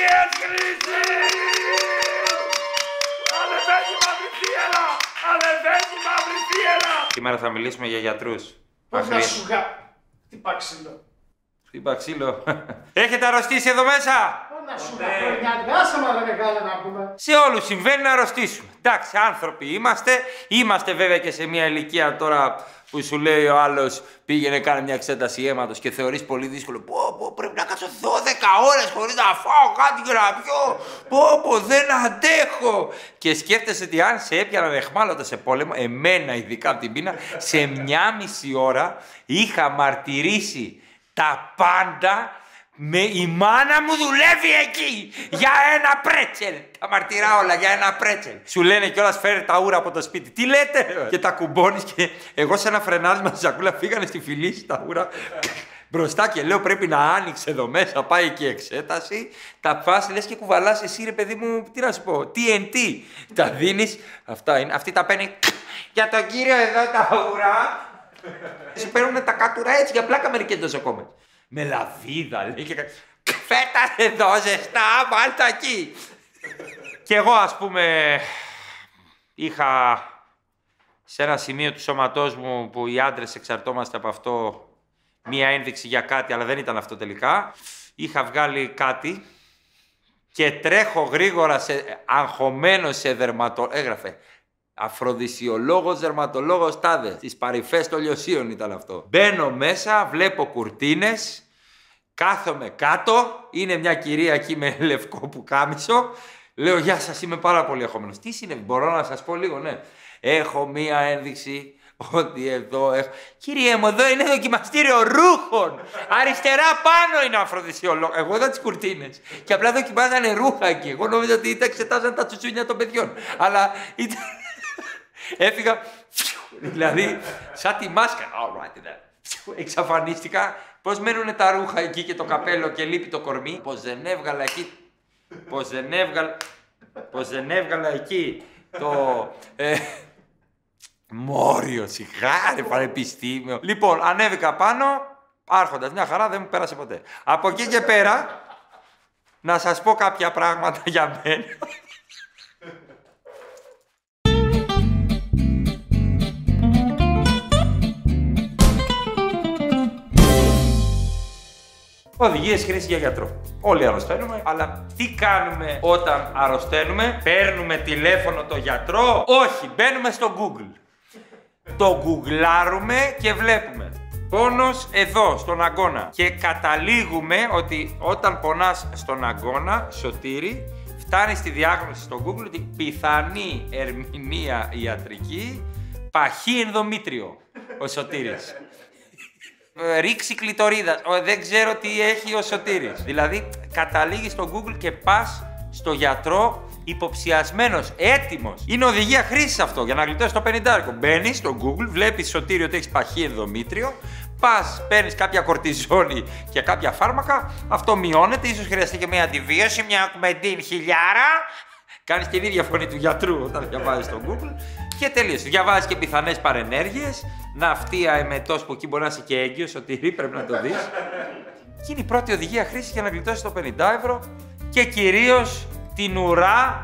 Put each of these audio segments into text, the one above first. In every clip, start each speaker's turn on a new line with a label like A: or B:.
A: ηλικίας χρήσης! Ανεβαίνει μαύρη θύελα! Ανεβαίνει μαύρη θύελα! Σήμερα θα μιλήσουμε για γιατρούς.
B: Πώς να σου γα... Τι παξίλο.
A: Χτύπα ξύλο. Έχετε αρρωστήσει εδώ μέσα!
B: Πώς να σου γα... Χρονιάτικα, άσε μα ρε μεγάλα να πούμε.
A: Σε όλους συμβαίνει να αρρωστήσουμε. Εντάξει, άνθρωποι είμαστε. Είμαστε βέβαια και σε μια ηλικία τώρα που σου λέει ο άλλος πήγαινε κάνει μια εξέταση αίματος και θεωρείς πολύ δύσκολο. Πω, πω, πρέπει να κάτσω 12 ώρες χωρίς να φάω κάτι και να πιω. Πω, πω, δεν αντέχω. Και σκέφτεσαι ότι αν σε έπιαναν εχμάλωτα σε πόλεμο, εμένα ειδικά από την πείνα, σε μια μισή ώρα είχα μαρτυρήσει τα πάντα με η μάνα μου δουλεύει εκεί για ένα πρέτσελ. Τα μαρτυρά όλα για ένα πρέτσελ. Σου λένε κιόλας φέρε τα ούρα από το σπίτι. Τι λέτε, και τα κουμπώνεις και εγώ σε ένα φρενάρισμα στη σακούλα φύγανε στη φυλή τα ούρα. Μπροστά και λέω πρέπει να άνοιξε εδώ μέσα, πάει και η εξέταση. Τα πα, λες και κουβαλάς εσύ ρε παιδί μου, τι να σου πω, TNT. Τα δίνεις, αυτά είναι. Αυτή τα παίρνει για τον κύριο εδώ τα ουρά. Σου παίρνουν τα κάτουρα έτσι για πλάκα μερικές νοσοκόμε. Με λαβίδα λέει και κα- φέτα εδώ ζεστά, βάλτα εκεί. και εγώ ας πούμε είχα σε ένα σημείο του σώματός μου που οι άντρες εξαρτώμαστε από αυτό μία ένδειξη για κάτι, αλλά δεν ήταν αυτό τελικά. Είχα βγάλει κάτι και τρέχω γρήγορα, σε, αγχωμένος σε δερματο... Έγραφε Αφροδισιολόγος, δερματολόγος, τάδε. Στις παρυφές των λιωσίων ήταν αυτό. Μπαίνω μέσα, βλέπω κουρτίνες, κάθομαι κάτω, είναι μια κυρία εκεί με λευκό πουκάμισο. Λέω, γεια σας, είμαι πάρα πολύ αγχωμένος. Τι συνέβη, μπορώ να σας πω λίγο, ναι. Έχω μία ένδειξη ότι εδώ έχω... Κύριε μου, εδώ είναι δοκιμαστήριο ρούχων. Αριστερά πάνω είναι ο αφροδισιολόγος. Εγώ είδα τις κουρτίνες. Και απλά δοκιμάζανε ρούχα εκεί. Εγώ νόμιζα ότι ήταν εξετάζαν τα τσουτσούνια των παιδιών. Αλλά ήταν... Έφυγα, δηλαδή, σαν τη μάσκα. All right, then. Εξαφανίστηκα. Πώς μένουν τα ρούχα εκεί και το καπέλο και λείπει το κορμί. Πώς δεν έβγαλα εκεί. Πώς δεν έβγαλα. Πώς δεν έβγαλα εκεί το. Ε, Μόριο, σιγάρε, πανεπιστήμιο. Λοιπόν, ανέβηκα πάνω, άρχοντας. Μια χαρά δεν μου πέρασε ποτέ. Από εκεί και πέρα, να σας πω κάποια πράγματα για μένα. Οδηγίες χρήση για γιατρό. Όλοι αρρωσταίνουμε, αλλά τι κάνουμε όταν αρρωσταίνουμε, παίρνουμε τηλέφωνο το γιατρό; Όχι, μπαίνουμε στο Google. Το γκουγκλάρουμε και βλέπουμε. Πόνος εδώ, στον αγκώνα. Και καταλήγουμε ότι όταν πονάς στον αγκώνα, σωτήρι, φτάνει στη διάγνωση στο Google ότι πιθανή ερμηνεία ιατρική, παχύ ενδομήτριο ο Σωτήρης. Ε, Ρίξη κλειτορίδα. Ο, Δεν ξέρω τι έχει ο Σωτήρης. Δηλαδή, καταλήγεις στο Google και πας στο γιατρό υποψιασμένος, έτοιμος. Είναι οδηγία χρήσης αυτό για να γλιτώσεις το 50. Μπαίνεις στο Google, βλέπεις Σωτήριο ότι έχεις παχύ ενδομήτριο. Πας, παίρνεις κάποια κορτιζόνη και κάποια φάρμακα. Αυτό μειώνεται. ίσως χρειαστεί και μια αντιβίωση, μια κουμεντίν χιλιάρα. Κάνεις την ίδια φωνή του γιατρού όταν διαβάζεις στο Google. Και τελείωσε. Διαβάζει και πιθανές παρενέργειες. Ναυτία εμετό που εκεί μπορεί να είσαι και έγκυος, ότι πρέπει να το δεις. Και είναι η πρώτη οδηγία χρήσης για να γλιτώσεις το 50 ευρώ και κυρίως την ουρά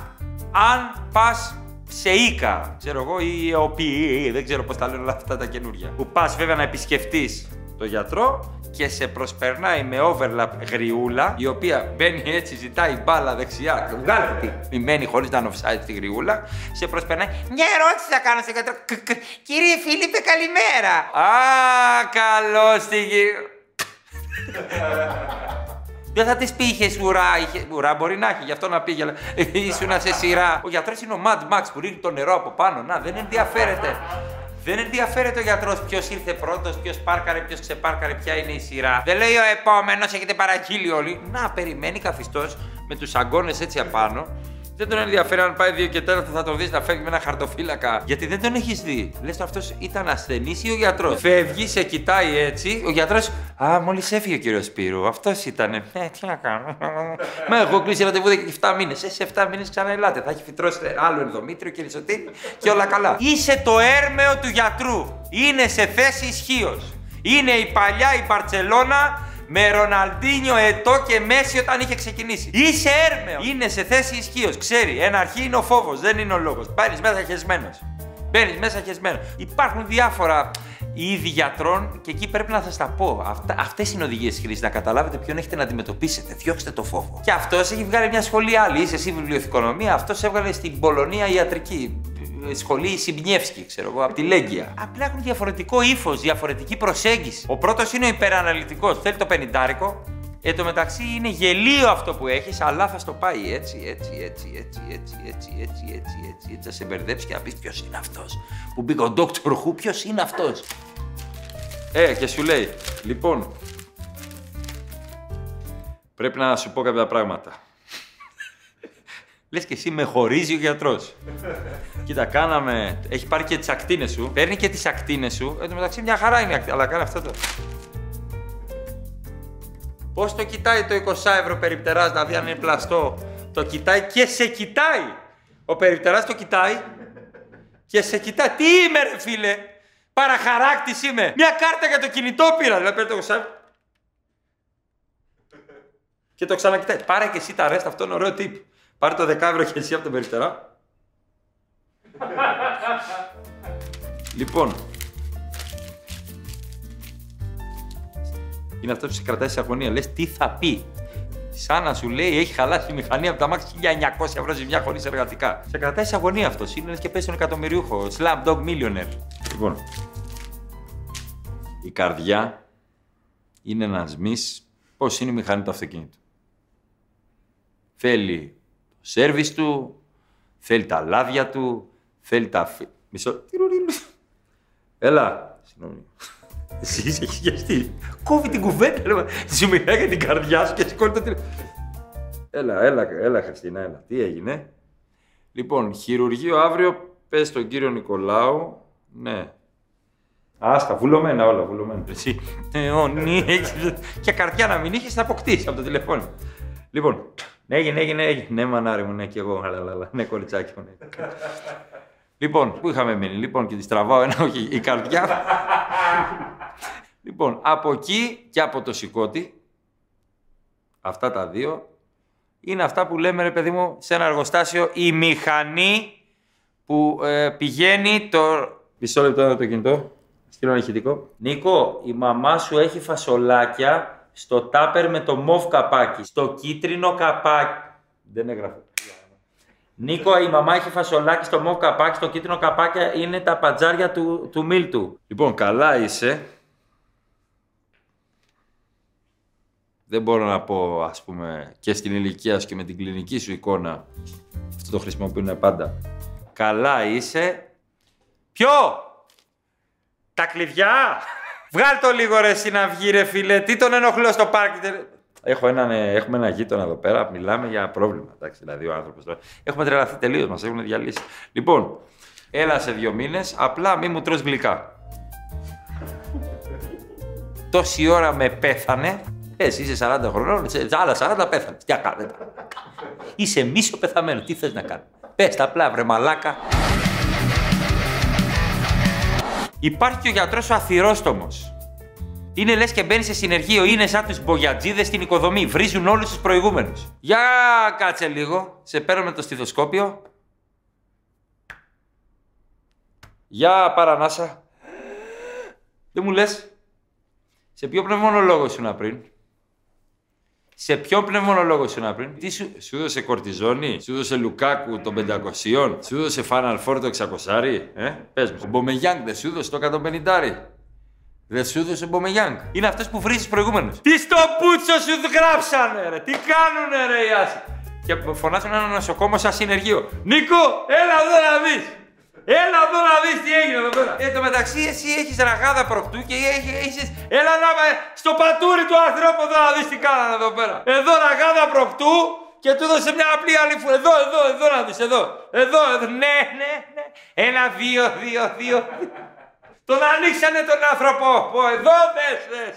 A: αν πας σε οίκα, ξέρω εγώ, ή ΕΟΠΗ, δεν ξέρω πώς τα λένε όλα αυτά τα καινούργια. Που πας βέβαια να επισκεφτείς το γιατρό και σε προσπερνάει με overlap γριούλα, η οποία μπαίνει έτσι, ζητάει μπάλα δεξιά. Βγάλτε τη. Μη μένει χωρίς να είναι offside τη γριούλα. Σε προσπερνάει. Μια ερώτηση θα κάνω στον γιατρό. Κ, κ, Κύριε Φίλιππε, καλημέρα. Α, καλώς τη δεν θα τη πει είχε ουρά, είχε... ουρά μπορεί να έχει, γι' αυτό να πήγε. αλλά Ήσουν σε σειρά. Ο γιατρός είναι ο Mad Max που ρίχνει το νερό από πάνω. Να, δεν ενδιαφέρεται. Δεν ενδιαφέρεται ο γιατρός ποιος ήρθε πρώτος, ποιος πάρκαρε, ποιος ξεπάρκαρε, ποια είναι η σειρά. Δεν λέει ο επόμενος, έχετε παραγγείλει όλοι. Να, περιμένει καθιστός με τους αγκώνες έτσι απάνω. Δεν τον ενδιαφέρει αν πάει δύο και τέταρτο θα τον δεις να φεύγει με ένα χαρτοφύλακα. Γιατί δεν τον έχεις δει. Λες το αυτός ήταν ασθενής ή ο γιατρός; Φεύγει, σε κοιτάει έτσι. Ο γιατρός. Α, μόλις έφυγε ο κύριος Σπύρου. Αυτός ήταν. Ε, τι να κάνω. Μα εγώ κλείσει ραντεβού και 7 μήνες. Ε, σε 7 μήνες ξαναελάτε. Θα έχει φυτρώσει άλλο ενδομήτριο και ρισοτή και όλα καλά. Είσαι το έρμεο του γιατρού. Είναι σε θέση ισχύως. Είναι η παλιά η Μπαρσελόνα με Ροναλντίνιο ετό και Μέση όταν είχε ξεκινήσει. Είσαι έρμεος. Είναι σε θέση ισχύως. Ξέρει, ένα αρχή είναι ο φόβος, δεν είναι ο λόγος. Πάρεις μέσα χεσμένος. Μπαίνεις μέσα χεσμένος. Υπάρχουν διάφορα είδη γιατρών και εκεί πρέπει να σα τα πω. Αυτές είναι οδηγίες χρήσης. Να καταλάβετε ποιον έχετε να αντιμετωπίσετε. Διώξτε το φόβο. Και αυτός έχει βγάλει μια σχολή άλλη. Είσαι εσύ βιβλιοθηκονομία, αυτός έβγαλε στην Πολωνία ιατρική σχολή Σιμπνιεύσκη, ξέρω εγώ, από τη Λέγκια. Απλά έχουν διαφορετικό ύφος, διαφορετική προσέγγιση. Ο πρώτος είναι ο υπεραναλυτικός, θέλει το πενιντάρικο. Εν τω μεταξύ είναι γελίο αυτό που έχεις, αλλά θα στο πάει έτσι, έτσι, έτσι, έτσι, έτσι, έτσι, έτσι, έτσι, έτσι, έτσι. Θα σε μπερδέψει και να πεις ποιος είναι αυτός. Που μπήκε ο Dr. Who, ποιος είναι αυτός; Ε, και σου λέει, λοιπόν, πρέπει να σου πω κάποια πράγματα. Λες και εσύ με χωρίζει ο γιατρός. Κοίτα, κάναμε. Έχει πάρει και τις ακτίνες σου. Παίρνει και τις ακτίνες σου. Εν τω μεταξύ μια χαρά είναι ακτίνε. Αλλά κάνει αυτό το. Πώς το κοιτάει το 20 ευρώ περιπτεράς να δει αν είναι πλαστό; Το κοιτάει και σε κοιτάει. Ο περιπτεράς το κοιτάει και σε κοιτάει. Τι είμαι, ρε φίλε; Παραχαράκτης είμαι. Μια κάρτα για το κινητό πήρα. Δηλαδή παίρνει το 20 Και το ξανακοιτάει. Πάρε και εσύ τα ρέστα, αυτό είναι ωραίο τύπο. Πάρε το δεκάβρο και εσύ από τον περιφτερά. λοιπόν. Είναι αυτό που σε κρατάει σε αγωνία. Λες τι θα πει; Σαν να σου λέει έχει χαλάσει η μηχανή από τα μάξι 1900 ευρώ ζημιά χωρίς εργατικά. Σε κρατάει σε αγωνία αυτός. Είναι και πέσει τον εκατομμυριούχο. Slam dog millionaire. Λοιπόν. Η καρδιά είναι ένας μη πώς είναι η μηχανή του αυτοκίνητου. Θέλει σέρβις του, θέλει τα λάδια του, θέλει τα... Μισό... Έλα. Συγγνώμη. Εσύ έχει χιαστεί. Κόβει την κουβέντα, Σου μιλάει για την καρδιά σου και σηκώνει το τηλέφωνο. Έλα, έλα, έλα, Χριστίνα, έλα. Τι έγινε; Λοιπόν, χειρουργείο αύριο, πες στον κύριο Νικολάου. Ναι. Άστα, βουλωμένα όλα, βουλωμένα. Εσύ, ε, και καρδιά να μην είχες, θα αποκτήσεις από το τηλεφώνημα. Λοιπόν, ναι, έγινε, έγινε, έγινε. Ναι, μανάρι μου, ναι, και εγώ. Αλλά, ναι, κοριτσάκι μου. Ναι. λοιπόν, πού είχαμε μείνει. Λοιπόν, και τη τραβάω ένα, όχι, η καρδιά. λοιπόν, από εκεί και από το σηκώτη, αυτά τα δύο, είναι αυτά που λέμε, ρε παιδί μου, σε ένα εργοστάσιο, η μηχανή που ε, πηγαίνει το... Μισό λεπτό το κινητό. Στείλω ένα ηχητικό. Νίκο, η μαμά σου έχει φασολάκια στο τάπερ με το μοβ καπάκι, στο κίτρινο καπάκι. Δεν έγραφε. Νίκο, η μαμά έχει φασολάκι στο μοβ καπάκι, στο κίτρινο καπάκι είναι τα πατζάρια του, του Μίλτου. Λοιπόν, καλά είσαι. Δεν μπορώ να πω, ας πούμε, και στην ηλικία σου και με την κλινική σου εικόνα. Αυτό το χρησιμοποιούν πάντα. Καλά είσαι. Ποιο; Τα κλειδιά! Βγάλ το λίγο ρε εσύ να βγει ρε φίλε. Τι τον ενοχλώ στο πάρκι. Έχω έναν, ε, έχουμε ένα γείτονα εδώ πέρα, μιλάμε για πρόβλημα. Εντάξει, δηλαδή ο άνθρωπος τώρα. Έχουμε τρελαθεί τελείως, μας έχουν διαλύσει. Λοιπόν, έλα σε δύο μήνες, απλά μη μου τρως γλυκά. Τόση ώρα με πέθανε. Εσύ είσαι 40 χρονών, σε άλλα 40 πέθανε. Τι κάνετε. Είσαι μίσο πεθαμένο. Τι θες να κάνει. Πες τα απλά, βρε μαλάκα. Υπάρχει και ο γιατρός ο αθυρόστομος. Είναι λες και μπαίνει σε συνεργείο, είναι σαν τους μπογιατζίδες στην οικοδομή. Βρίζουν όλους τους προηγούμενους. Για κάτσε λίγο. Σε παίρνω με το στιθοσκόπιο. Για παρανάσα. Δεν μου λες. Σε ποιο πνευμονολόγο να πριν; Σε ποιον πνευμονολόγο ήσουν πριν, τι σου, σου δώσε κορτιζόνη, σου δώσε Λουκάκου των 500, σου δώσε Final Four το 600, ε, πες μου. Ο Μπομεγιάνγκ δεν σου δώσε το 150. Δεν σου έδωσε Μπομεγιάνγκ. Είναι αυτό που βρίζεις προηγούμενου. Τι στο πούτσο σου γράψανε, ρε. Τι κάνουνε, ρε, οι άσοι; Και φωνάζουν ένα νοσοκόμο σαν συνεργείο. Νίκο, έλα εδώ να δει. Έλα εδώ να δεις τι έγινε εδώ πέρα. Εν τω μεταξύ εσύ έχεις ραγάδα προκτού και έχεις... Έλα να στο πατούρι του ανθρώπου εδώ να δεις τι κάνανε εδώ πέρα. Εδώ ραγάδα προκτού και του έδωσε μια απλή άλλη φου. Εδώ, εδώ, εδώ να δεις, εδώ. Εδώ, εδώ. Ναι, ναι, ναι. Ένα, δύο, δύο, δύο. Τον ανοίξανε τον άνθρωπο. Εδώ δες, δες.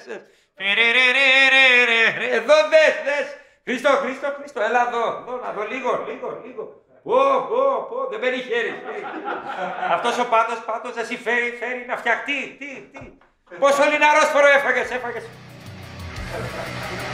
A: Εδώ δες, δες. Χρήστο, Χρήστο, Χρήστο, έλα εδώ, εδώ, να δω λίγο, λίγο, λίγο. Πω, πω, πω, δεν παίρνει χέρι. Αυτός ο πάτος, πάτος, εσύ φέρει, φέρει να φτιαχτεί. Τι, τι. Πόσο λιναρόσφορο έφαγες, έφαγες.
B: Ευχαριστώ.